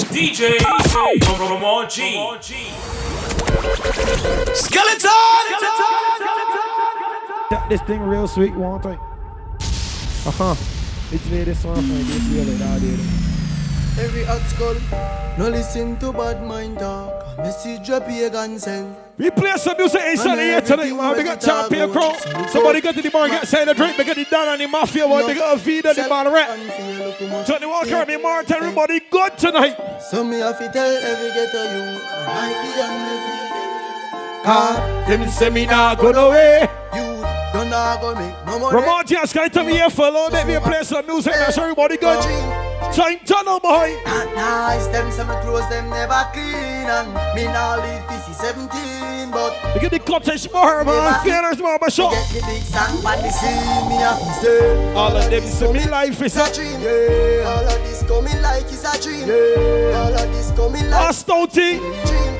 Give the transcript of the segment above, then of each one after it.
DJ Promo G. Skeleton! This thing real sweet, won't I? Uh huh. It's made this one for me. This really all did. Every hot skull, no listen to bad mind talk. Message a pagan send. We play some music inside here tonight, man. We got champion crown. Somebody got to the bar, get say the drink, we got the down on the mafia, one, they got a Vida, the bar rap. Johnny Walker, me Martin, everybody good tonight. So me have to tell every ghetto you, might be on the Ah, them say me nah go away. You don't not go make no more. Ramon just can come here for a little bit. We play some music, that's everybody good. Time tunnel boy. Not nice, them some clothes them never clean and me now live this is 17 but Look at the cottage bar, man. Feelers barber shop. Get the big song but me see me have to say All of them say me life is a dream. Yeah. All of this coming like it's a dream. Yeah. All of this coming like Astoti. dream.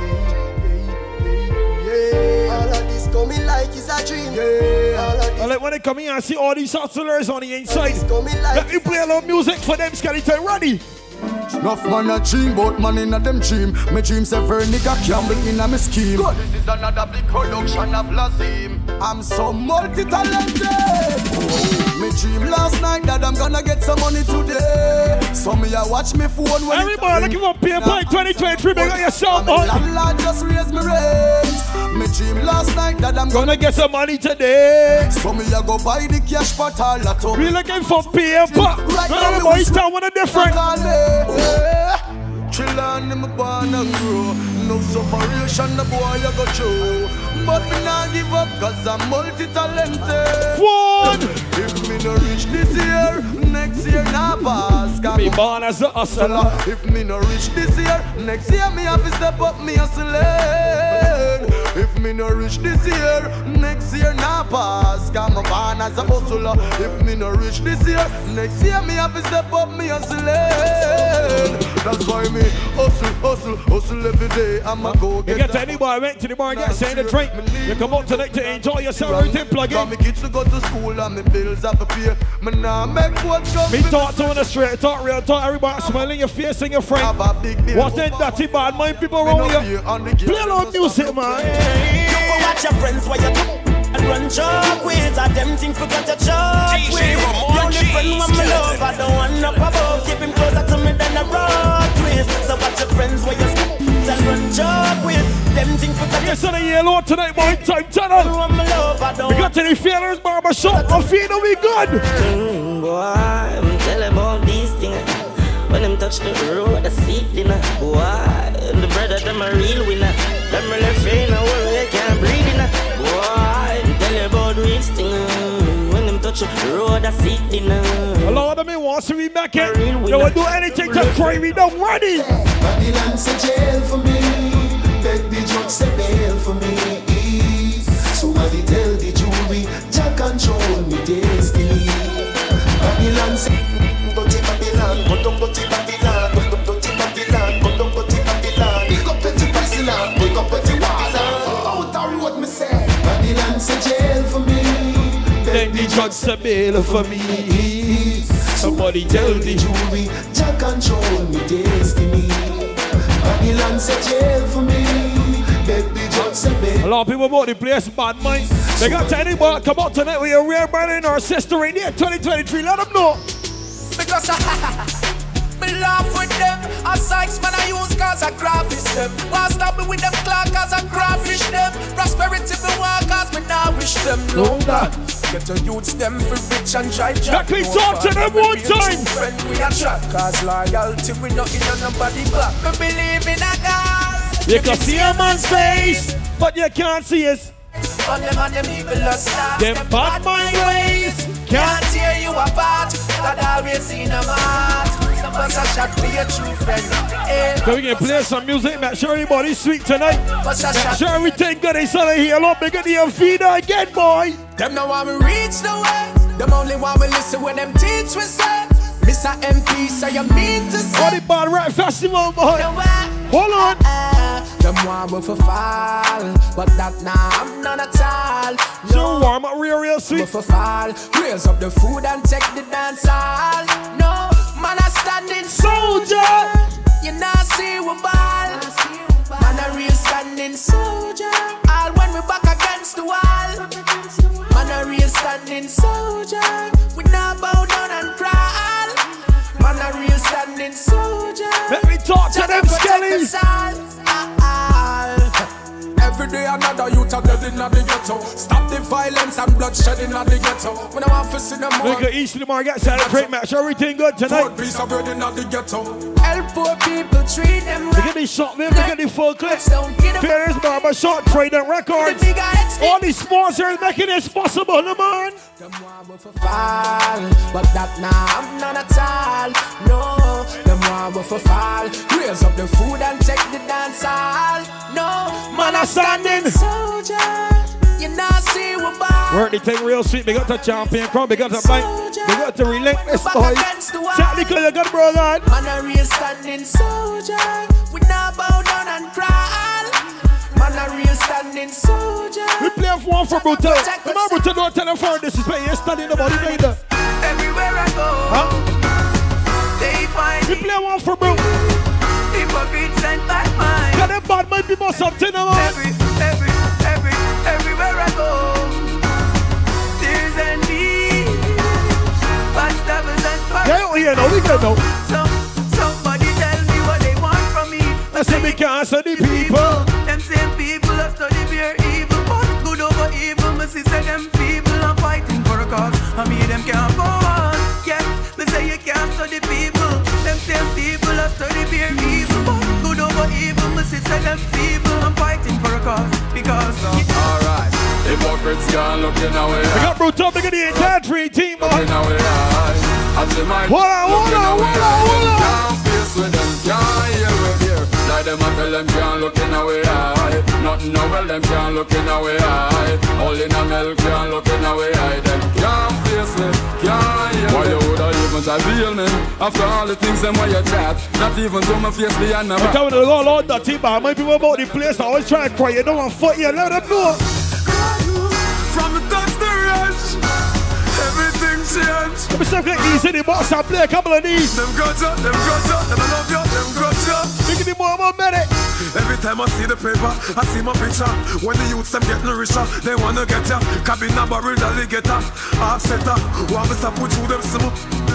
Yeah. All of this coming like it's a dream. Yeah. All I like when they come in and see all these hustlers on the inside. coming like Let me play a little music for them, skeleton. Ready? Enough man a dream, but man in a them dream. Me dream say every nigga gamble in a me scheme. This is another big production of Lazim. I'm so multi-talented. Me dream last night that I'm gonna get some money today. So me a watch me phone when Everybody looking for Pay Point 2023. Big up yourself, boy. boy. Landlord just raise me rent. Me dream last night that I'm Gonna get some money today. So me a go buy the cash pot all that up. We looking for Pay Point. None of the boys town one a different. Chill on them born and grow No sufferation the boy you go through. But me not give up cause I'm multi-talented. One If me no reach this year Next year nah pass born as a hustler. Uh, if me no reach this year Next year me have to step up me hustling. If me no reach this year Next year nah pass Cause me born as a hustler. If me no reach this year Next year me have to step up me hustling. That's why me hustle, hustle, hustle every day. I'ma go You get get to any bar, went to the bar, get saying a drink. You come out tonight to enjoy yourself, everything plug in. Got me kids to go to school and me bills have to pay. Me nah make what Me talk to on the straight, talk real, talk everybody smiling your face and your friend. Have a What's that dirty bad mind people around you? Play a little music, man. You go watch your friends while you and run chalk with a them thing forgot your chalk with. Ramon The only friend when me love, I don't want up above. Keep him closer to me than a rock twist. So watch your friends while you and run chalk with. Them thing forgot your Yes, on the yellow tonight, boy. Time tunnel. when me love, I don't We got to the feelers barber shop. I'm feeling we good. Mm. Boy, I'm tell about these things. When them touch the road, I see dinner. Boy, the brother, them a real winner. Them really feeling the world, they can't breathe in. Boy, I'm tell you about these things. When them touch the road, I see dinner. A lot of me wants to be back in. They will do anything to cry me down. Ready? Babylon say jail for me. Beg the judge say bail for me. Somebody tell the jury, Jack control me destiny. Babylon say, dirty Babylon, go down dirty Babylon, go down dirty Babylon, go down dirty Babylon. Big up dirty Babylon, big up dirty Babylon. Out the road me say, Babylon say jail for me. Then the judge say bail for me. Somebody tell the jury, Jack control me destiny. Babylon say jail for me. Beg the judge say bail. A lot of people about the place bad mind. They got to anybody come out tonight with your real brother and our sister in here 2023. Let them know. Because me laugh with them. A sykes man I use cause I graphish them. Want stop me with them clock cause I graphish them. Prosperity me want cause me now wish them longer. Get a youths them for rich and try Let me talk to them one time. Friend we a chat cause loyalty we not in on nobody back. Me believe in a God. You can see a man's face, but you can't see his. On them and them evil us Them bad mind ways Can't tear you apart. God always in a heart. Some us a shot for your true friend. Eh. So we can play some music, make sure everybody's sweet tonight. Make sure everything good inside of here. Lord, make it the Vida again, boy. Them know want me reach the way. Them only want me listen when them teach we say. Mr. MP say you mean to say. What bad rap festival, boy? Hold on warm up for fall, but that now nah, I'm none at all. No so warm up real, real sweet. for fall, raise up the food and take the dance all. No man, I standing soldier. You not see we ball. Man, a real standing soldier. All when we back against the wall. Man, a real standing soldier. We not bow down and crawl. Man, a real standing soldier. Let me talk to them, Skellies. Every day another youth are dead in the ghetto. Stop the violence and bloodshed in the ghetto. When I want to see them more. Look at East Lamar get celebrate match. Everything good Four tonight. piece of bread in the ghetto. Help poor people, treat them Look right. at this shot there. Look at the full clip. Don't get them Fearless Barber Short Trading Records. the big. All these sponsors making this possible, no man. Them want me for fall, but that nah I'm none at all. No, them want for fall. Raise up the food and take the dance hall. No, Man, I standing. soldier. You not see we ball. Work the thing real sweet. We got the champion crown. We got the bite. We got the relentless boy. against the you got bro God. Man a real standing soldier. We not bow down and crawl. Man a real standing soldier. We play for one for Brutal. Remember, Brutal don't tell them for this is playing. You're studying the body later. Everywhere I go, Huh? they find We play one for Brutal. hypocrites and bad minds. Got them bad might be more something, man. Every, Yeah, oh, yeah, no, we get no. Some, somebody tell me what they want from me. I say we can't answer the people. Them same people are study pure evil, but good over evil. Me see say them people are fighting for a cause. I mean them can't go on. Yeah, me say you can't study people. Them same people are study pure evil, but good over evil. Me see say them people are fighting for a cause because. Alright, hypocrites gone looking away. We got Brutal. We got the entire three team, man. Looking away. My hold on, hold on. Can't face with them, can't hear with here. Like them I tell them can't look looking away. aye. Nothing no well them can't look looking away. aye. All in a milk can't look looking away. aye. Them can't face me, can't hear Why you woulda even feel me? After all the things them why you chat, not even to my face behind the I'm back. telling you, go Lord, that team, man. My people about the place. I always try to cry. You don't want to fight you. Let them know. Everything changed. Let me step like easy. The boss, I play a couple of these. Them grudge up, them grudge up, them love you, them grudge up. Make it more more minute. Every time I see the paper, I see my picture. When the youths them getting richer, they wanna get ya. Cabin a barrel alligator, offsetter. Want me to put through them some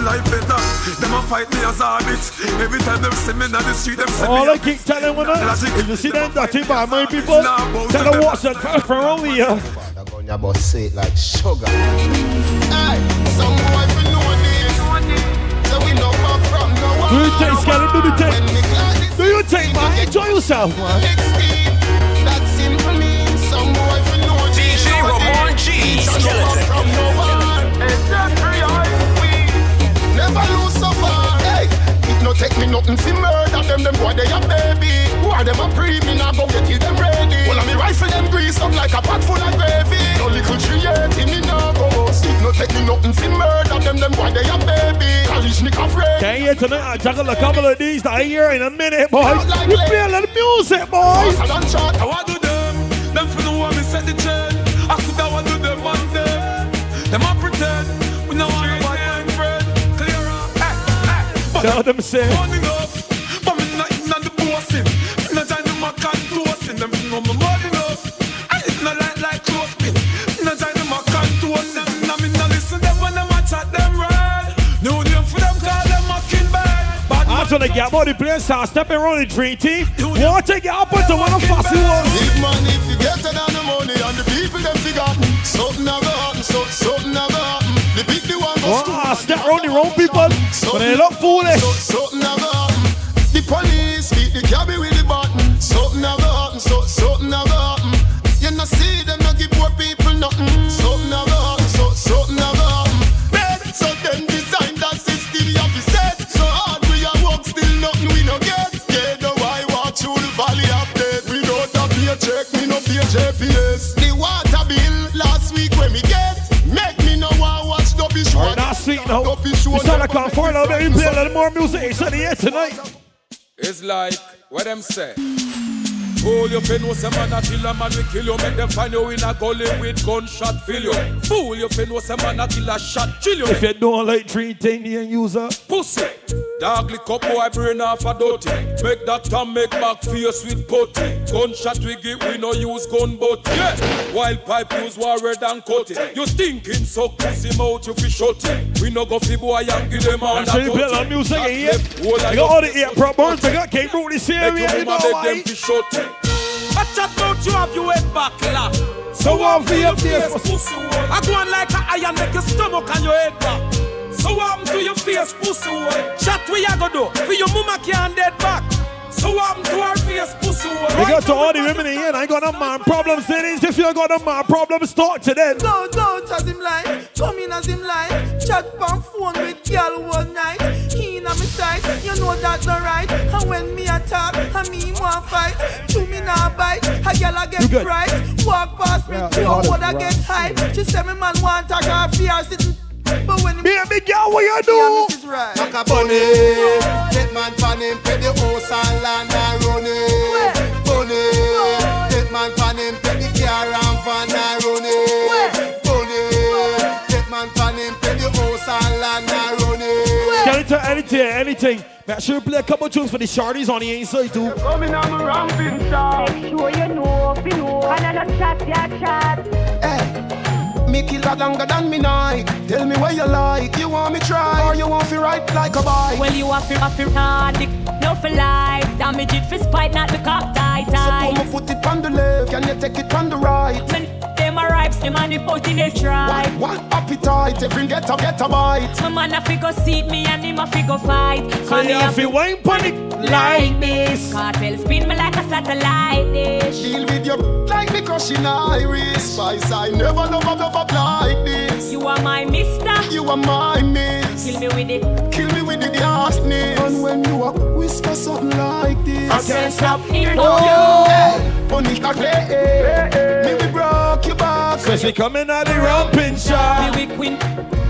life better. Them a fight me as a habit. Every time them see me in the street, them see All me. I keep telling them, if you see them dirty by my people, tell them what's the from over here. The gun ya bust say it like sugar. Aye, Do you take, Skelly? Do you take? me glad this Do you take, man? Enjoy yourself, man. 16, that simple means some boy fi know this. DJ Ramon G. So from no never lose so far. Hey, no take me nothing fi murder them. Them boy they a baby. Who are them a pre? Me nah go get you them ready. Well, me rifle them grease up like a pot full of gravy. No little creative Kalashnikov ready. Okay, here tonight, I juggle a couple of these that I hear in a minute, boy. We play a little music, boys. I don't shot. I want do them, them for the one set the chain. I could have do them one day. Them a pretend, we know want to buy my friend. Clear up, hey, hey. Tell them say. Bad. Bad I'm trying to get about the place, start stepping around the dream team. Want to get up into one of fussy ones. Big money if you get it on the money and the people them forgotten. Something never happen, so something never happen. The big the one goes Oh, step around the wrong people. But they look foolish. Something never happen. The police beat the cabby with the button. Something never happen, so something never happen. You no see them no give poor people nothing. Something never check, me no pay JPS. The water bill last week when we get. Make me no want watch Dopey show. Alright, that's sweet now. Dopey show. You sound like I'm for now. Maybe play a little more music. It's in the air tonight. It's like what them say. Fool you fin know some man a kill a man we kill you. Make them find you in a gully with gunshot fill you. Fool you fin know some man a kill a shot chill you. If you don't like you use a Pussy. Dog lick up boy brain off a dirty. Make that time make back face with putty. Gunshot we give we no use gun but yeah. Wild pipe use warrior than cut it You stinking suck pussy mouth you fi shut it. We no go fi boy and give them all I'm sure you play that music here. I got all the ear prop burns. I got King Brody serious. You know why? I chat about you have your head back la. So I'm for your face. pussy hole. I go on like a iron make your stomach and your head back. So what happen to your face pussy hole? Chat we a go do for your mama can't dead back. So what happen to her face pussy hole? We got to all the women in here. I ain't got no man problems. Ladies, if you got no man problems, talk to them. Go, go, as him like, come in as him like, chat on phone with girl one night. He in a me sight, you know that's not right. And when me attack, and me a girl You get good? bright. Walk past me, Yeah, two yeah, hard would I get hype. She say me man want a car fear sitting, but when Me and me girl, what you yeah, do? this is right. Like a bunny, dead man pan him, pay the house and land and anything, anything? Make sure you play a couple tunes for the shorties on the inside too. Coming on my ramping shot. Sure you know, you know, and I not chat, yeah, chat. Hey, me kill that longer than me night. Tell me what you like. You want me try or you want me ride like a bike? Well, you have to, have to hard, dick, no for life. Damage it for spite, not the cock tight, So put my foot it on the left, can you take it on the right? When them arrives, them on the put in a What, stride. what appetite? Every get a get a bite. My man a figure seat me and him a figure fight. So Cause you me have to wine panic like this. Cartel spin me like a satellite dish. Deal with your like me crushing iris. Spice, I never love a love up like this. You are my mister. You are my miss. Kill me with it. Kill me with it, the darkness. And when you a whisper something like this, I can't stop hearing Oh, hey, on nicht So she coming out the ramping shot. Me we queen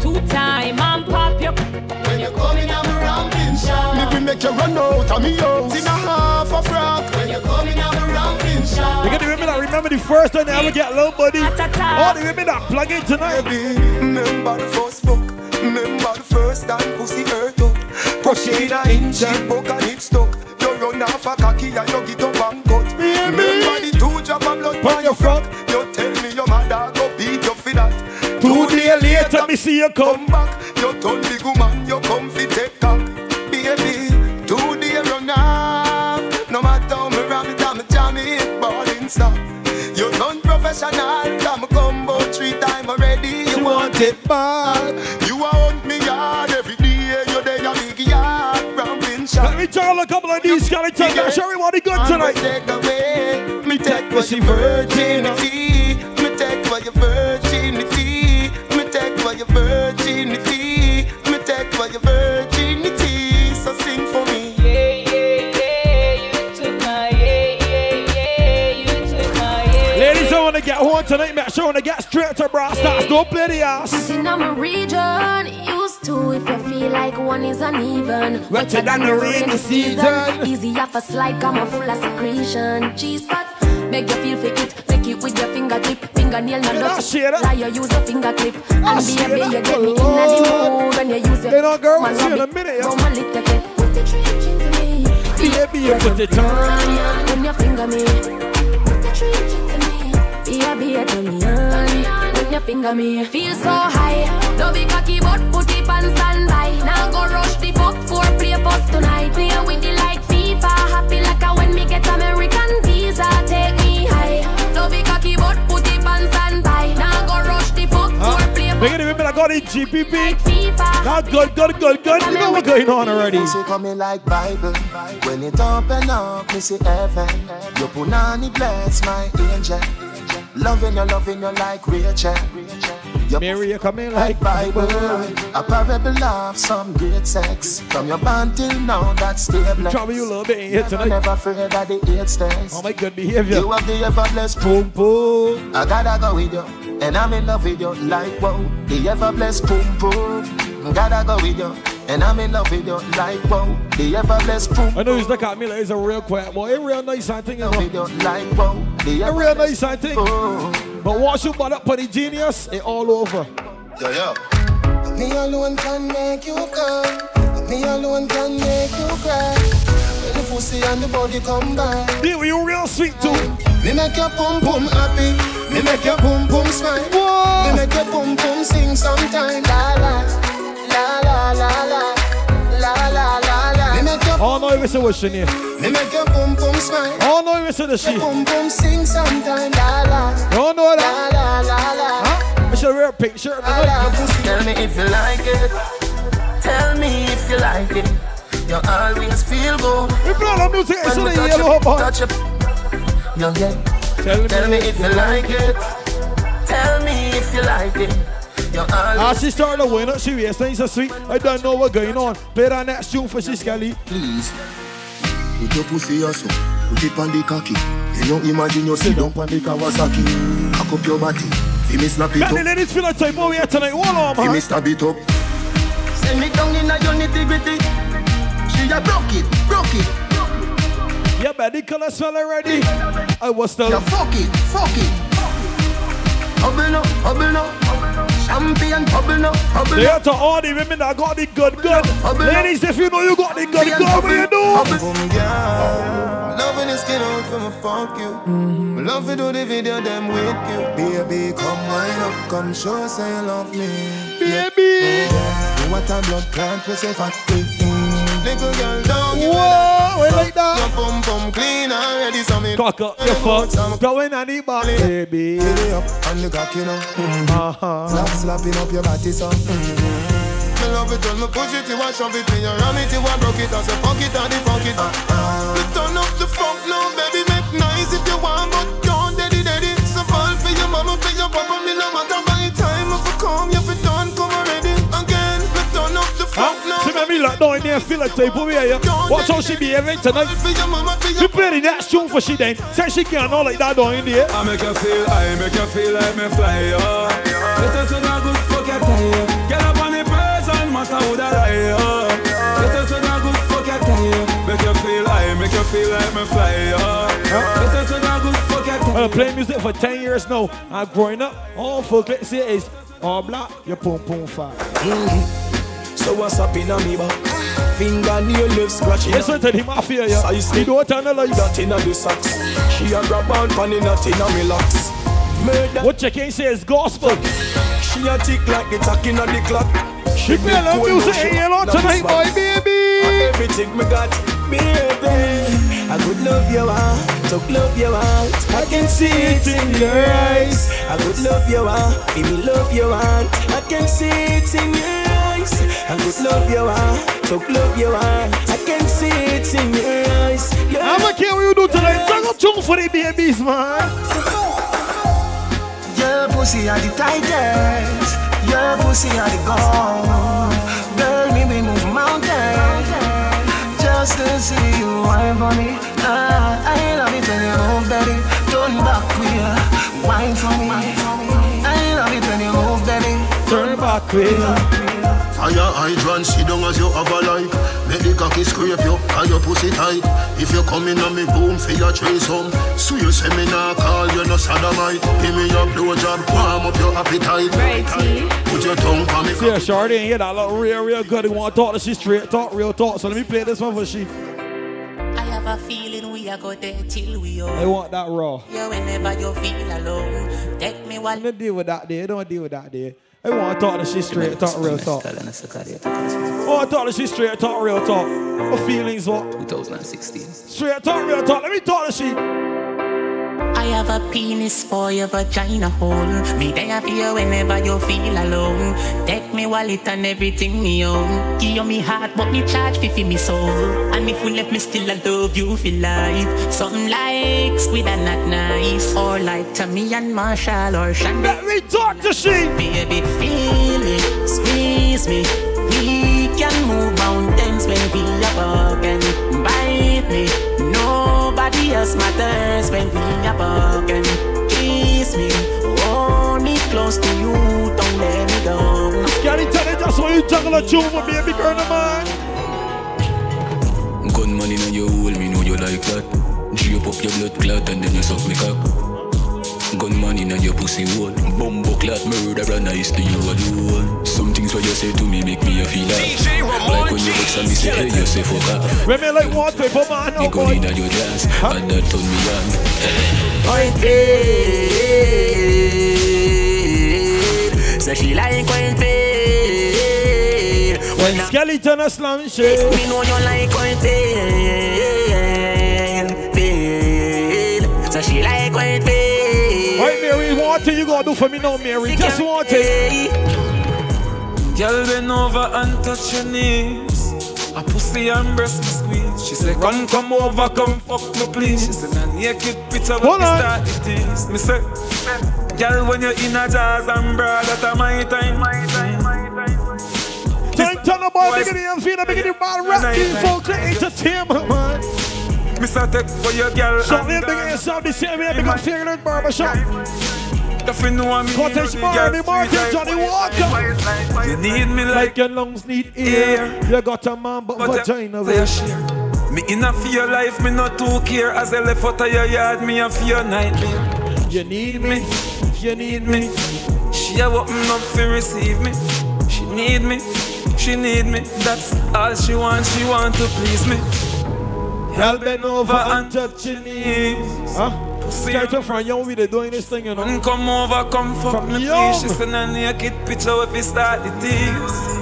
two time and pop you. When you coming, I'm ramping shot. Me we make you run out of me house in a half a frock. When you coming, I'm ramping shot. You got the women that remember the first time they ever get low buddy. All the women that plug in tonight. Remember the first fuck. Remember the first time pussy hurt up. Push it a inch and buck and it stuck. You run off a cocky and you get up and cut. Remember the two drop of blood on your frock. Days later, me see you come. Come back, you turn big woman, you come fi take cock. Baby, two day run off. No matter how me ram it, I'm jam it, ballin' stop. You non professional, come combo three time already. You want it bad. You want me yard every day. you're there a big yard, ramping shot. Let me tell a couple of these skeletons. Make sure everybody good tonight. Take away, me take for your virginity. Me take for your virginity. I to tonight. Make sure I want get straight to brass stars. Don't play the ass. On my region, used to if you feel like one is uneven. Wetter than the rainy season. Easy off a slide, come on full of secretion. Cheese pot, make you feel for it. Make it with your fingertip. Fingernail not dirty. Lie, you use a finger clip. And baby, you get me in the mood when you use your You know, girl, see you in a minute. Go my lick take it. Put the trench into me. Baby, you put it on. When you finger me. Put the trench into me. Baby, turn me on. When you finger me. Feel so high. No be cocky, but put it on standby. Now go rush the fuck for play post tonight. Play with the for play Look at the women got in GPP. FIFA. Not good, good, good, good. You know what's going on already. She coming like Bible. When it open up, me see heaven. Your punani bless my angel. Loving you, loving you like Rachel. Your Mary, you coming like like Bible. A parable of some great sex. From your band till now, that's stable. Trouble you a little bit here tonight. never afraid of the eight stairs. Oh my good behavior. You have the ever blessed Boom, boom. I gotta go with you, and I'm in love with you like wow. The ever blessed boom boom. Gotta go with you, And I'm in love with you like wow. The ever blessed proof. I know he's look at me like he's a real quiet boy. A real nice and thing, you. With you like wow. The A ever real nice and thing. But once you bought up for the genius, it all over. Yeah, yeah. Me alone can make you come. Me alone can make you cry pussy and the body come back. Did you real sweet too? Me make your pum pum happy. Me make your pum pum smile. Whoa. Me make your pum pum sing sometime. La la la la la la. Oh no, it's a wish in you. Me make your pum pum smile. Oh no, it's a the she. Pum pum sing sometime, la la. Oh no, la la la la. Huh? It's a real picture. La, la. Tell me if you like it. Tell me if you like it. You always feel good. We play the music, it's When the we touch yellow it, part. touch it. You get. Tell Tell me if you like it. Tell me if you like it. You Ah, always she started to win up serious. Things are sweet. I don't know what's going on. Play that next tune for she Skelly. Please. Put your pussy also. Put it on the cocky. You know, imagine you sit down on the Kawasaki. Cock up your body. Feel me slap it Got the up. ladies feel like type over here tonight. Hold on, Feel me man. stab it up. send me down in a your nitty gritty. She a broke it, broke it. Yeah, man, the color smell already. I was still. Yeah, fuck it, fuck it. Bubble no, bubble no. Champion bubble no, bubble They are to all the women that got the good, good. Ladies, if you know you got the good, good, what you do? Loving the skin out from a fuck you. Mm-hmm. Me Love to do the video them with you. Baby, come wind up, come show say you love me. Baby. You what a blood clot, we say fat. Little girl, don't give Whoa, we like that. Your pum pum clean already, so me Cock up your foot. Going on the back, baby. Get it up on the cock, you know. Mm-hmm. Uh-huh. Slap slapping up your body, so. Mm-hmm. Me love it when me push it, you a shove it, me you ram it, you a broke it, I say fuck it, and the fuck it. Uh-huh. Me turn See me like down there, feel like type over here. Watch how she behaving tonight. For your mama, for your You play the next tune for she then. Say she can't know like that down in there. I make you feel, I make you feel like me fly, oh. Let us in a good fuck your tire. Get up on the person, matter who that I, oh. Let us in a good fuck your tire. Make you feel, I make you feel like me fly, oh. Let us in a good fuck your tire. I've been playing music for 10 years now. I'm growing up. All folk let's say is all black, your pum pum fire. So what's up in a me back? Fingernail left scratching. I Listen to the mafia, yeah. Size He don't analyze. that in a the socks. She a grab on pan in a tin a me locks. Murder. What you can say is gospel. She a tick like the tack a the clock. She play a lot music in lot tonight, boy, baby. Everything me got, baby. I could love you out, talk love you out. I can see it in your eyes. I could love you out, me love you out. I can see it in your eyes. I could love you out, talk love you out. I can see it in your eyes. Yeah. I'ma care what you do tonight. Bring up tune for the babies, man. Your pussy are the tightest. Your pussy are the gold. Girl, me we move mountains just to see you wine for me. Ah, I love it when you move, baby. Turn back queer, wine for me. I love it when you move, baby. Turn back queer. Fire hydrant, sit down as you have a life. Make the cocky scrape you, and your pussy tight. If you come in on me boom for your threesome, so you say me nah call you no sodomite. Give me your blowjob, warm up your appetite. Put your tongue on me. See a shorty in here that look real, real good. He want to talk to she straight, talk real talk. So let me play this one for she. I have a feeling we are going there till we I They want that raw. Yeah, whenever you feel alone, take me one. Don't deal with that there. Don't deal with that there. I want to talk to she straight, talk real talk. Oh, I want to talk to she straight, talk real talk. What feelings what? 2016. Straight talk real talk. Let me talk to she. I have a penis for your vagina hole. Me there for you whenever you feel alone. Take me wallet and everything me own. Give you me heart, but me charge fi fi me soul. And if you left me still, I love you for life. Something like squid and not nice, or like Tommy and Marshall or Shandy. Let me talk to she. Baby, feel me, squeeze me. We can move mountains when we are broken. Bite me, nobody else matters when we are broken. Kiss me, hold me close to you, don't let me go. Can you tell it just so you juggle regular tune for baby girl, of mine? man. Gunman in your hole, me know you like that. Drape up your blood clot and then you suck me cock. Gunman in your pussy hole. Bumbo clot murderer nice to you alone. Some things what you say to me make me a feel like. Like when you vex and me say, hey, you say fuck up. When me like wallpaper, man, Me oh gun boy. in your glass and that turn me on. Point fade. So she like point fade. When skeleton a slam shit. Me know you like point fade. Fade. So she like point fade. Right, Mary, what you gonna do for me now, Mary? Just want it. Girl, bend over and touch your knees. A pussy and breast me squeeze. She said, Come, come over, come fuck me, please. She said, "Nah, naked picture when Hold me on. start it is. Me say, Girl, when you're in a jazz and bra, that a my time. My time, my time. Time turn the boy, bigger than feet, bigger than ball, rap, these folks, entertainment, man. Me say, take for your girl. So, and we big dance. yourself the same way, big up Figured Barbershop. If you know me, Cottage you Bar, the the Martin, Johnny Walker. You need me like, Like your lungs need air. You got a man, but But uh, vagina. say a share. Me in a fear life, me not too care. As I left out of your yard, me a fear nightmare. You need me, you need me. She a open up to receive me. She need me, she need me. That's all she want. She want to please me. Girl, bend over and touch your knees. Huh? Start to front, young, we they doing this thing, you know. And come over, come fuck From me, young. please. She send a naked picture if you start the tease.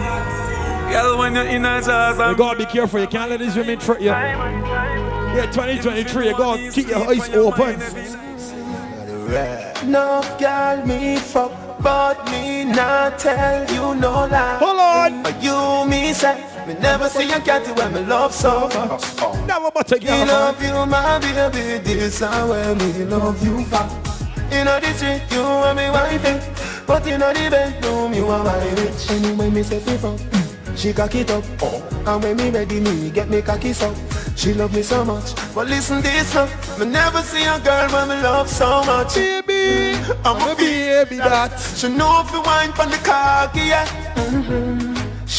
Girl, when you're in a jazz, You I'm gotta be careful, you can't let these women trick you. Yeah, 2023, you gotta keep your eyes open. No girl me fuck, but me not tell you no lie. Hold on. You me say, me never see a cat when me love so much. Never but a Me love you, my baby, this and when me love you back. In the street, you are me wifey, but in the bedroom, you are my rich. Anyway, me say fuck, she cock it up. And when me ready, me get me cocky up. She love me so much, but listen this now. Me never see a girl when me love so much. Baby, I'm a baby that. She know if you wine from the cocky, yeah. Mhm.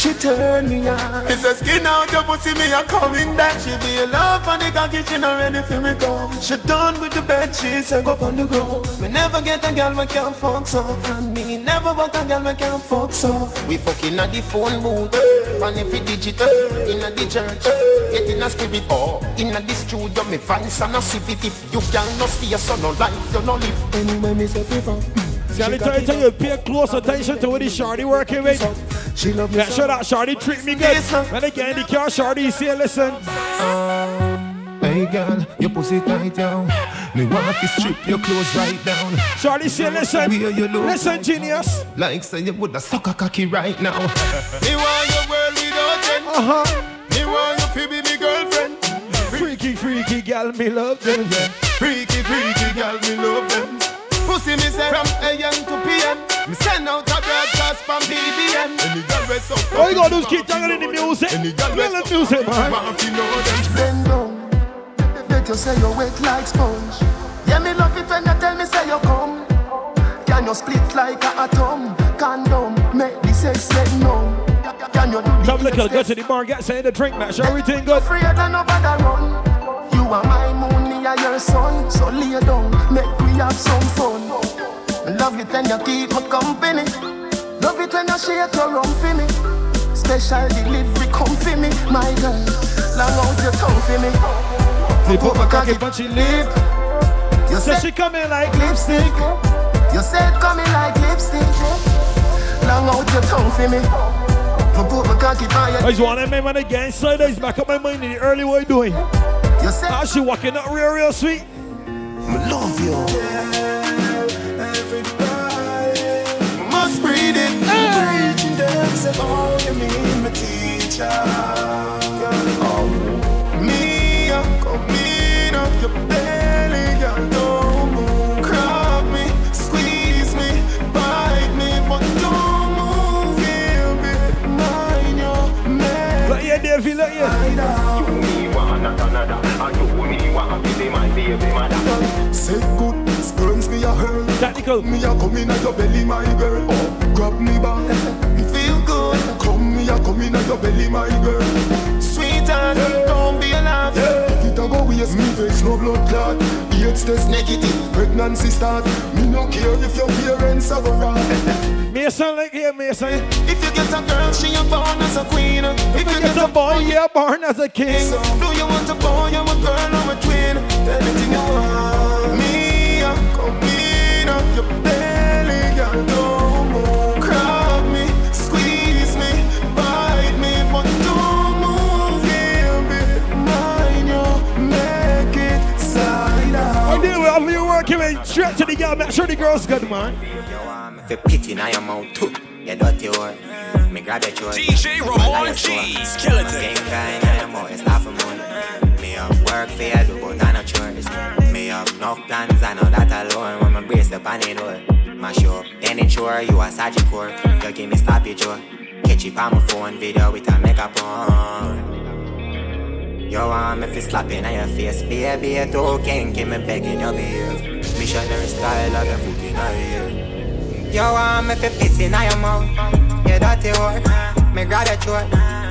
She turn me on. It's a skin out your pussy, me a coming back. She be a love on the cocky, she not ready for me go. She done with the bed, she say go on the ground. We never get a girl we can't fuck so, and me never want a girl we can't fuck so. We fucking at the phone booth, and if it digital, in a the church, get in a spirit, oh, in a the studio, me vibes and a sip it. If you can not stay, so no life, you no live. Anyway, me say people. See, I tell you, tell you, pay close attention to what the shorty working with. She love me Make sure that shorty treat me good. When they get in the car, shorty say, listen. Hey girl, your pussy tight down. Me want to strip your clothes right down. Shorty say, listen. Where you look Listen, genius. Like say you woulda suck a cocky right now. Me want your world without end. Uh-huh. Me want you to be me girlfriend. Freaky, freaky gal, me love them. Yeah. Freaky, freaky girl, me love them. Pussy me say from AM to PM. Me send out a broadcast from BBM. Any girl we suck All you gotta do is keep juggling the music. Any girl we Feel the suck music, man. Want to know them. Bend down. Bet you say you wet like sponge. Yeah, me love it when you tell me say you come. Can you split like a atom? Condom, make the sex get numb. Can you do the Come look, go to the bar, get say the drink, match. Everything good. Afraid of nobody run. You are my moon, me are your son. So lay down, make we have some fun. Love it when you keep me company. Love it when you shake your rum for me. Special delivery come for me, my girl. Long out your tongue for me. They put my cocky punchy lip. You said she come in like lipstick. You said coming like lipstick. Long out your tongue for me. Me put my cocky on your I just want to make man again. So days back up my mind in the early you doing. You said How she walking up real, real sweet. I love you. Must breathe it. Preaching them say, oh, you mean my teacher. Say good, spurns me a hurl. Technical. Me a come in at your belly, my girl. Oh, grab me back. Feel good. Come me a come in at your belly, my girl. Sweet and don't be alarmed. Yeah. If it a go waste me face, no blood clot. AIDS test negative, pregnancy start. Me no care if your parents are wrong. Mason like here, Mason. If you get a girl, she a born as a queen. If, you get a boy, you're born as a king. So, do you want a boy, you a girl, or a twin? Anything you want. Me, I come in up your belly, girl. Don't move, grab me, squeeze me, bite me, but don't move, baby. Mind you, make it side out. I do whatever you working with, straight to the girl, make sure the girl's good, man. If you pity now your mouth too, you dirty whore. Me grab your throat. DJ Ramon G, skeleton. Game guy now your mouth, it's not for money. Me up work for you, do but not no chores. No plans, I know that alone. When my brace up on the door, mash up, then it's sure you a Sajid core. You give me sloppy jaw. Catch it on my phone, video with a makeup on. You want me fi slapping on your face, baby, you too kinky, me begging you behave. Missionary style, I got foot in your ear. You want me fi fit in your mouth You dirty whore Me grab your throat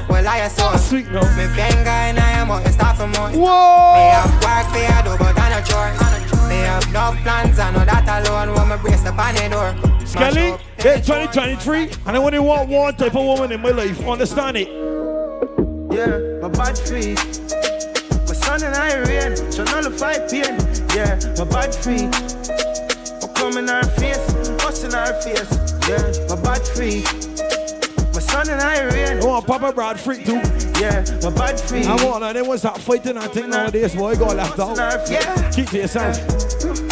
Well, I so sweet no Me finger in your mouth You start for more Whoa Me have work for you do But I no chores Me have no plans I know that alone When me brace up on the door Skelly, it's 2023 and I only want one type of woman in my life. Understand it? Yeah, my bad feet. My son and I rain, so nullify pain. Yeah, my bad feet. I'm coming our face, busting our face. Yeah, my bad feet. Son and I rain. Want Papa Brad freak too. Yeah, my bad feet. I want and then when start fighting I think nowadays boy got left out. Yeah. Keep to yourself.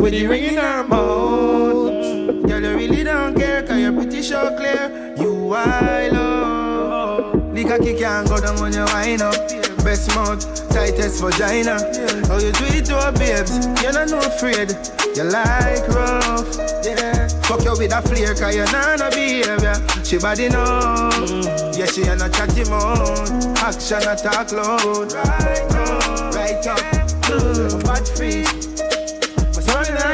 With the ring in her mouth. Girl, you really don't care, cause you're pretty sure clear. You I love. The cocky can't go down when you wind up. Best mouth, tightest vagina. How you do it to her babes, you're not no afraid. You like rough, yeah. Fuck you with a flare, cause you're not no behavior. She body know, yeah, she ain't a chatty mouth. Action attack loud, right up, right up. Mm, bad feet.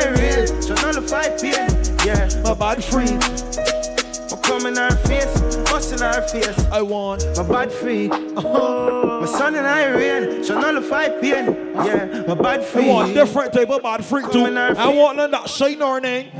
My son and I real, so nullify pain. Yeah, my bad free. I'm coming our face, busting our face. I want my bad free. Oh, my son and I real, so nullify pain. Yeah, my bad I free. want different type of bad freak too. Coming our I want none that shine or name.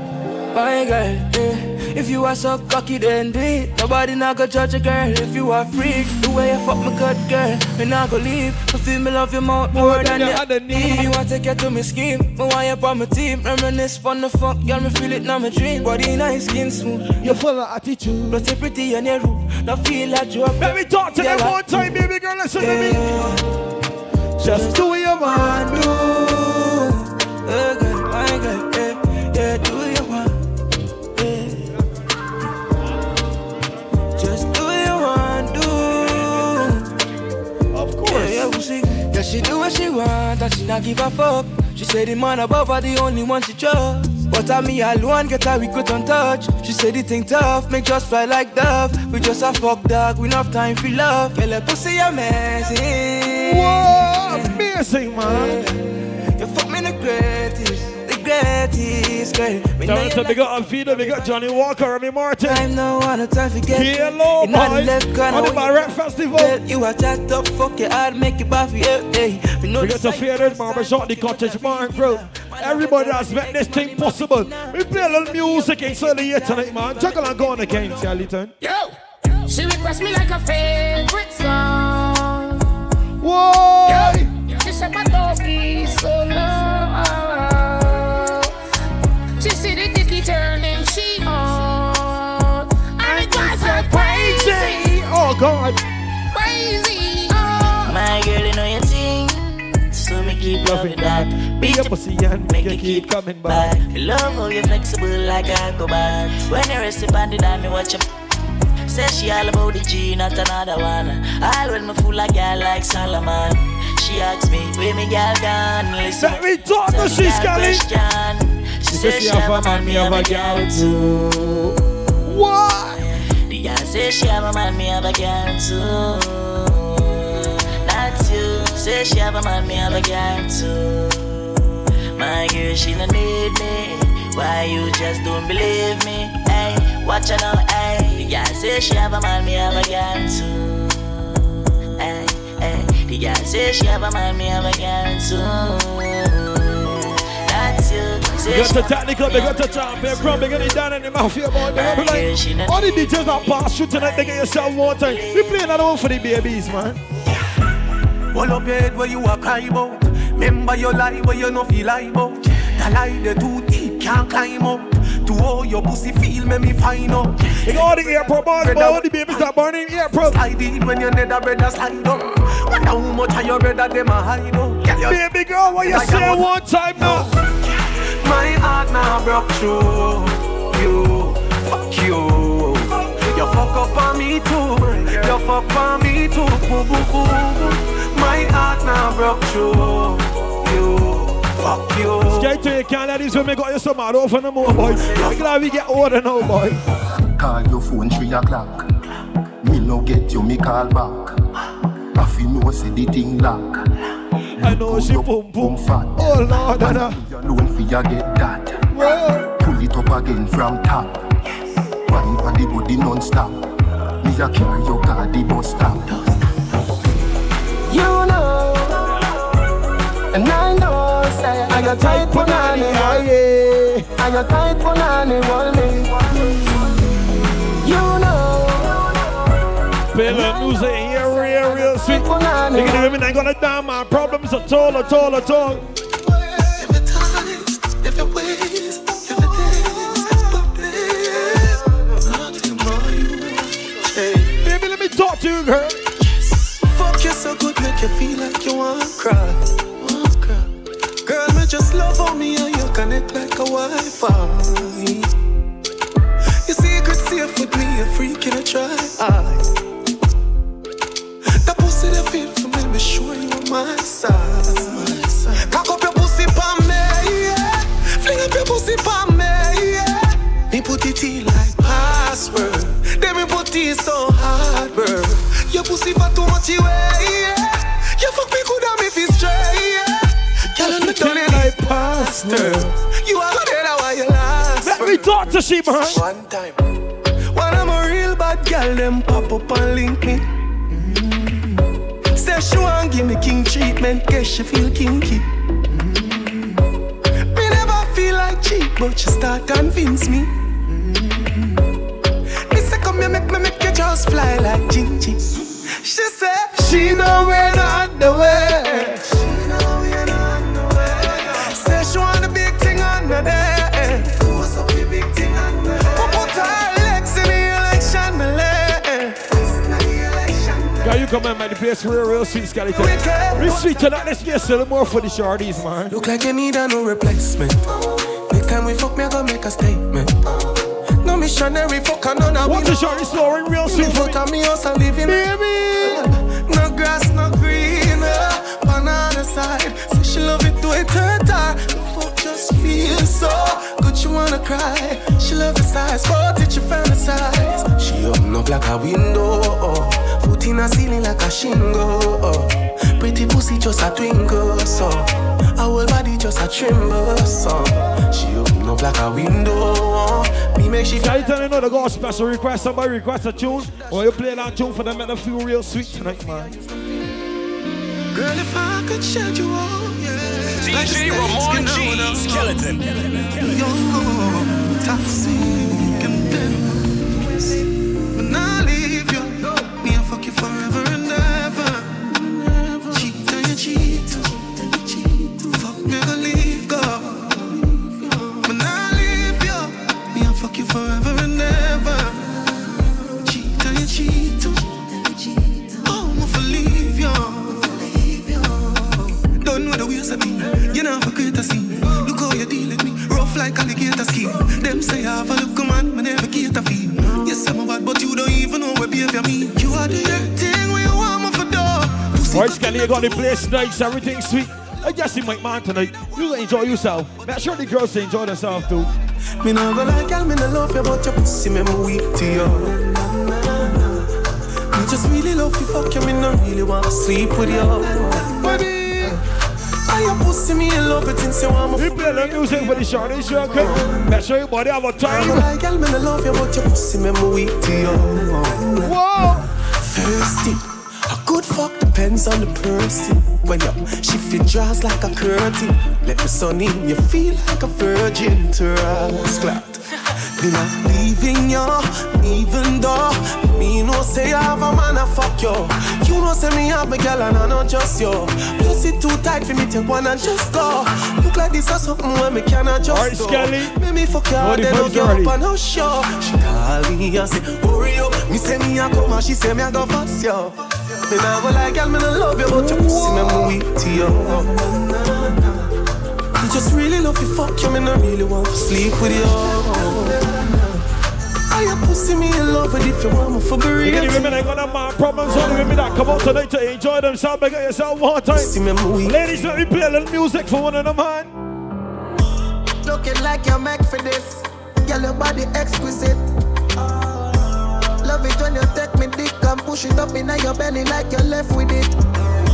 My girl, eh. If you are so cocky, then do it. Nobody not go judge a girl if you are freak. The way you fuck me good girl, me not go leave. I feel me love you more, more than you you need. Me want take you to me scheme. Me want you on my team. Reminisce on the fuck, girl, me feel it now my dream. Body nice, skin smooth. You full of attitude. Plus you pretty and you rude. Now feel like you Let me talk to them one time, baby girl. Listen to me. Just do what you want to do. Oh, my girl, she do what she want and she not give a fuck. She say the man above her the only one she trust. But I me alone get her we could on touch. She say the thing tough, make just fly like dove. We just a fuck dog, we enough time for love. Girl, her pussy amazing. Whoa, amazing man. You fuck me the greatest, the greatest girl. Me know Tell you them we got Avida, we got Johnny Walker, Remy Martin. Time no one a time forget. Hello, In the boy. left corner On the when you- Barrett Festival. Girl, You a chat up, fuck your heart, make it back for you. Hey, we know We the got the side- Faded Barbershop, the Cottage Bar bro. Everybody that's made this thing possible. We play a little music inside the year tonight, man. Juggle and go on again, Charlton. Yo, she requests me like a favorite song. Whoa! Yo, she said my doggy so low. Keep loving that. Be a pussy and make you keep coming back. Love how you're flexible like a cobalt. When you rest upon the down, me watch you. Say she all about the G, not another one. All when me fool a girl like Solomon. She asks me, where me girl gone? Listen, Let me talk to she, Scully. She said she have a man, me have a girl too. What? The girl say she have a man, me have a girl too. You. Say she have a man, me have a girl too. My girl, she no need me. Why you just don't believe me? Hey, watch her now, hey. The girl say she have a man, me have a girl too. Hey, hey. The girl say she have a man, me have a girl too. That's you. We got the technical, we got the crumb, we got it down in the mafia boy. They gonna like, all the details that pass through tonight, they get yourself time. We playing another one for the babies, man. Hold up your head where you are cry about. Remember your lie where you no feel lie about. The lie they too deep can't climb up. To all your pussy feel make me find out. You got all the boys, but all the babies that burning airport. Slide in when your nether brother slide up. Wonder how much of your brother them a hide up. Baby girl, what you say one time now? My heart now broke through you. Fuck you. You fuck up on me too. You fuck on me too. Boo, boo, boo. My heart now broke through you. Fuck you. Straight to you, can't let these women got you some out for no more, boy. I'm glad we get older now, boy. Call your phone three o'clock. Me no get you, me call back. I feel no say the thing lock. I know she boom boom fat. Oh Lord, Man, Anna. you alone fi ya get that. Whoa. Pull it up again from top. Wine for the body non-stop. Me a carry your car the bus stop. You know, and I know, say I got tight for nanny, yeah. I got tight for nanny, want me. You know, the music here, real, real sweet. Nigga, the women ain't gonna down my problems at all, at all, at all. if your ways, if your days, but please, nothing more you. Hey, baby, let me talk to you, girl. You feel like you wanna cry. Girl, me just love on me and you connect like a Wi-Fi. Your secret safe with me, a freak in a try. That pussy that feel for me, be sure you on my side. Pastor. You are good at why you last. Let me talk to she, man. One time. When I'm a real bad girl, them pop up and link me. Mm. Say she want give me king treatment, guess she feel kinky. Mm. Me never feel like cheap, but she start convince me. Me say come here, make me make you just fly like Gingy. She say she know we're not the way. You come and make the place real, real sweet, skeleton. Real sweet tonight, let's get a little more for the shorties, man. Look like you need a no replacement. Next time we fuck, me I gonna make a statement. No missionary fuck, I know now. Watch the shorty snoring real sweet me. Fuck me house and living. Baby, no grass, no green. Banana side, say she love it to it just feels so good, she wanna cry. She love the size, but it she fantasize. She open up like a window, oh. foot in a ceiling like a shingle. Oh. Pretty pussy just a twinkle, so whole body just a tremble, so she open up like a window. Oh. Me make she Can you tell you know the go special request? Somebody request a tune, or you play that tune for them, make them feel real sweet tonight, man. Girl, if I could shed you all. Like DJ the Ramon snakes, G. you know, Skeleton. You're toxic me. You know, for create a scene. Look how you deal with me. Rough like alligator skin. Them say I have a look, man. Me never cater for you. Yes, I'm a bad, but you don't even know what behavior me. You are the thing where you want me for door. Boys, can you got the place nice, everything sweet. I guess you make man tonight. You gonna enjoy yourself. Make sure the girls enjoy themselves too. Me no go like girl, me no love you, but your pussy me weak to you. Me just really love you, fuck you, me no really want to sleep with you. I your pussy me in love it since you want me. You play the music for the you okay? Make sure your body have a time. Like girl, me no love you, but your pussy me weak to you. Whoa. Thirsty. A good fuck depends on the person. When you shift your jaws like a curtain, let the sun in, you feel like a virgin to us. Glad. Me not leaving you, even though me no say I have a man a fuck you. You know say me have my girl and I not just you. Plus it too tight for me take one and just go. Look like this or something where me cannot just Alright. Skelly. Make me fuck you, then you you up and hush you. She call me and say, hurry up. Me say me a come and she say me a go fast you. Me nah go like girl, me no love you, but your pussy me me weak to you. Me just really love you, fuck you, me no really want to sleep with you. I your pussy me in love with if you want me for You be can women ain't gonna have my problems on the women that come out tonight to enjoy themselves. Make yourself one time. Ladies, let me play a little music for one of them, man. Looking like you're meant for this. Girl, your body exquisite. Love it when you take me dick and push it up in your belly like you're left with it.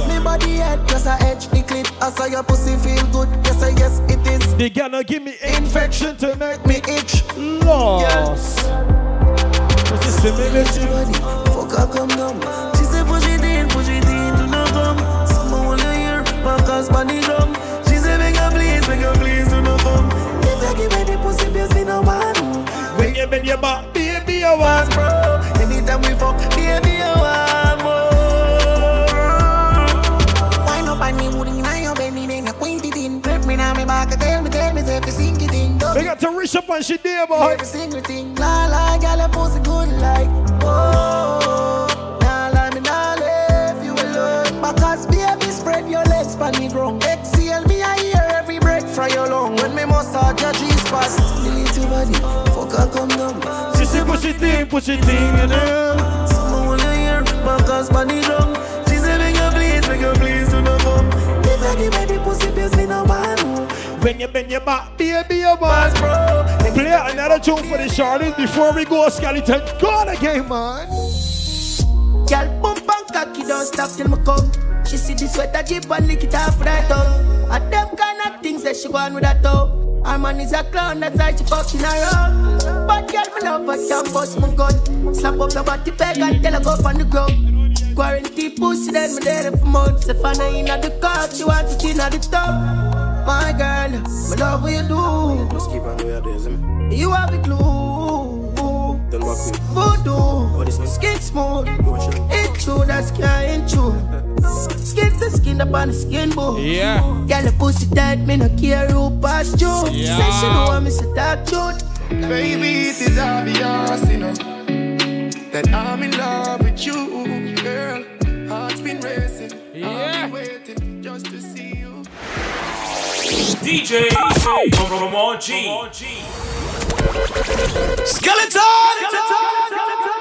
Me body head just a edge the clip. I saw your pussy feel good. Yes, I yes it is. They gonna give me infection to make me itch. Lost. It it. If I give her the pussy, please me no one. When you bend your back, baby, I want bro. Anytime we fuck, baby, I want more. Wine up on me, wood in your belly, then you quint it in. Grip me now, me back, tell me, tell me, if you sink We got to reach up and she there, boy. Every single thing, la la, girl, your pussy good like. Oh, nah, la, me nah leave you alone. Because baby, spread your legs pan the ground. Exhale me, I hear every breath from your lung. When me massage your G-spot, delete your body, fuck her come down. She say push it in, push it in, you know. Someone wanna hear Marcus pan the drum. She say make her please, make her please do not come. If I give her the pussy, please me no man. When you bend your back, baby, I want bro. Play another tune for the shorties before we go skeleton. Go again, man. Girl, bump and cocky, don't stop till me come. She see the sweater jeep and lick it off right up. And them kind of things that she go on with that though. Our man is a clown, that's why she fucking around. But girl, me love her, can't bust my gun. Slap up your body peg and tell her go up on the ground. Quarantine pussy, then me there for months. If I ain't at the car, she want to clean at the top. My girl, me love what you do. Just keep on doing this, me. You have the glue. Don't walk with Voodoo, skin smooth. It true, that's skin true. Skin to skin up on the skin bone. Yeah. Girl, the pussy tight, me no care who pass you. Yeah. Say she know I'm Mr. Dark Truth. Baby, it is obvious, you know, that I'm in love with you, girl. Heart's been racing, Yeah. DJ Ramon G. Skeleton!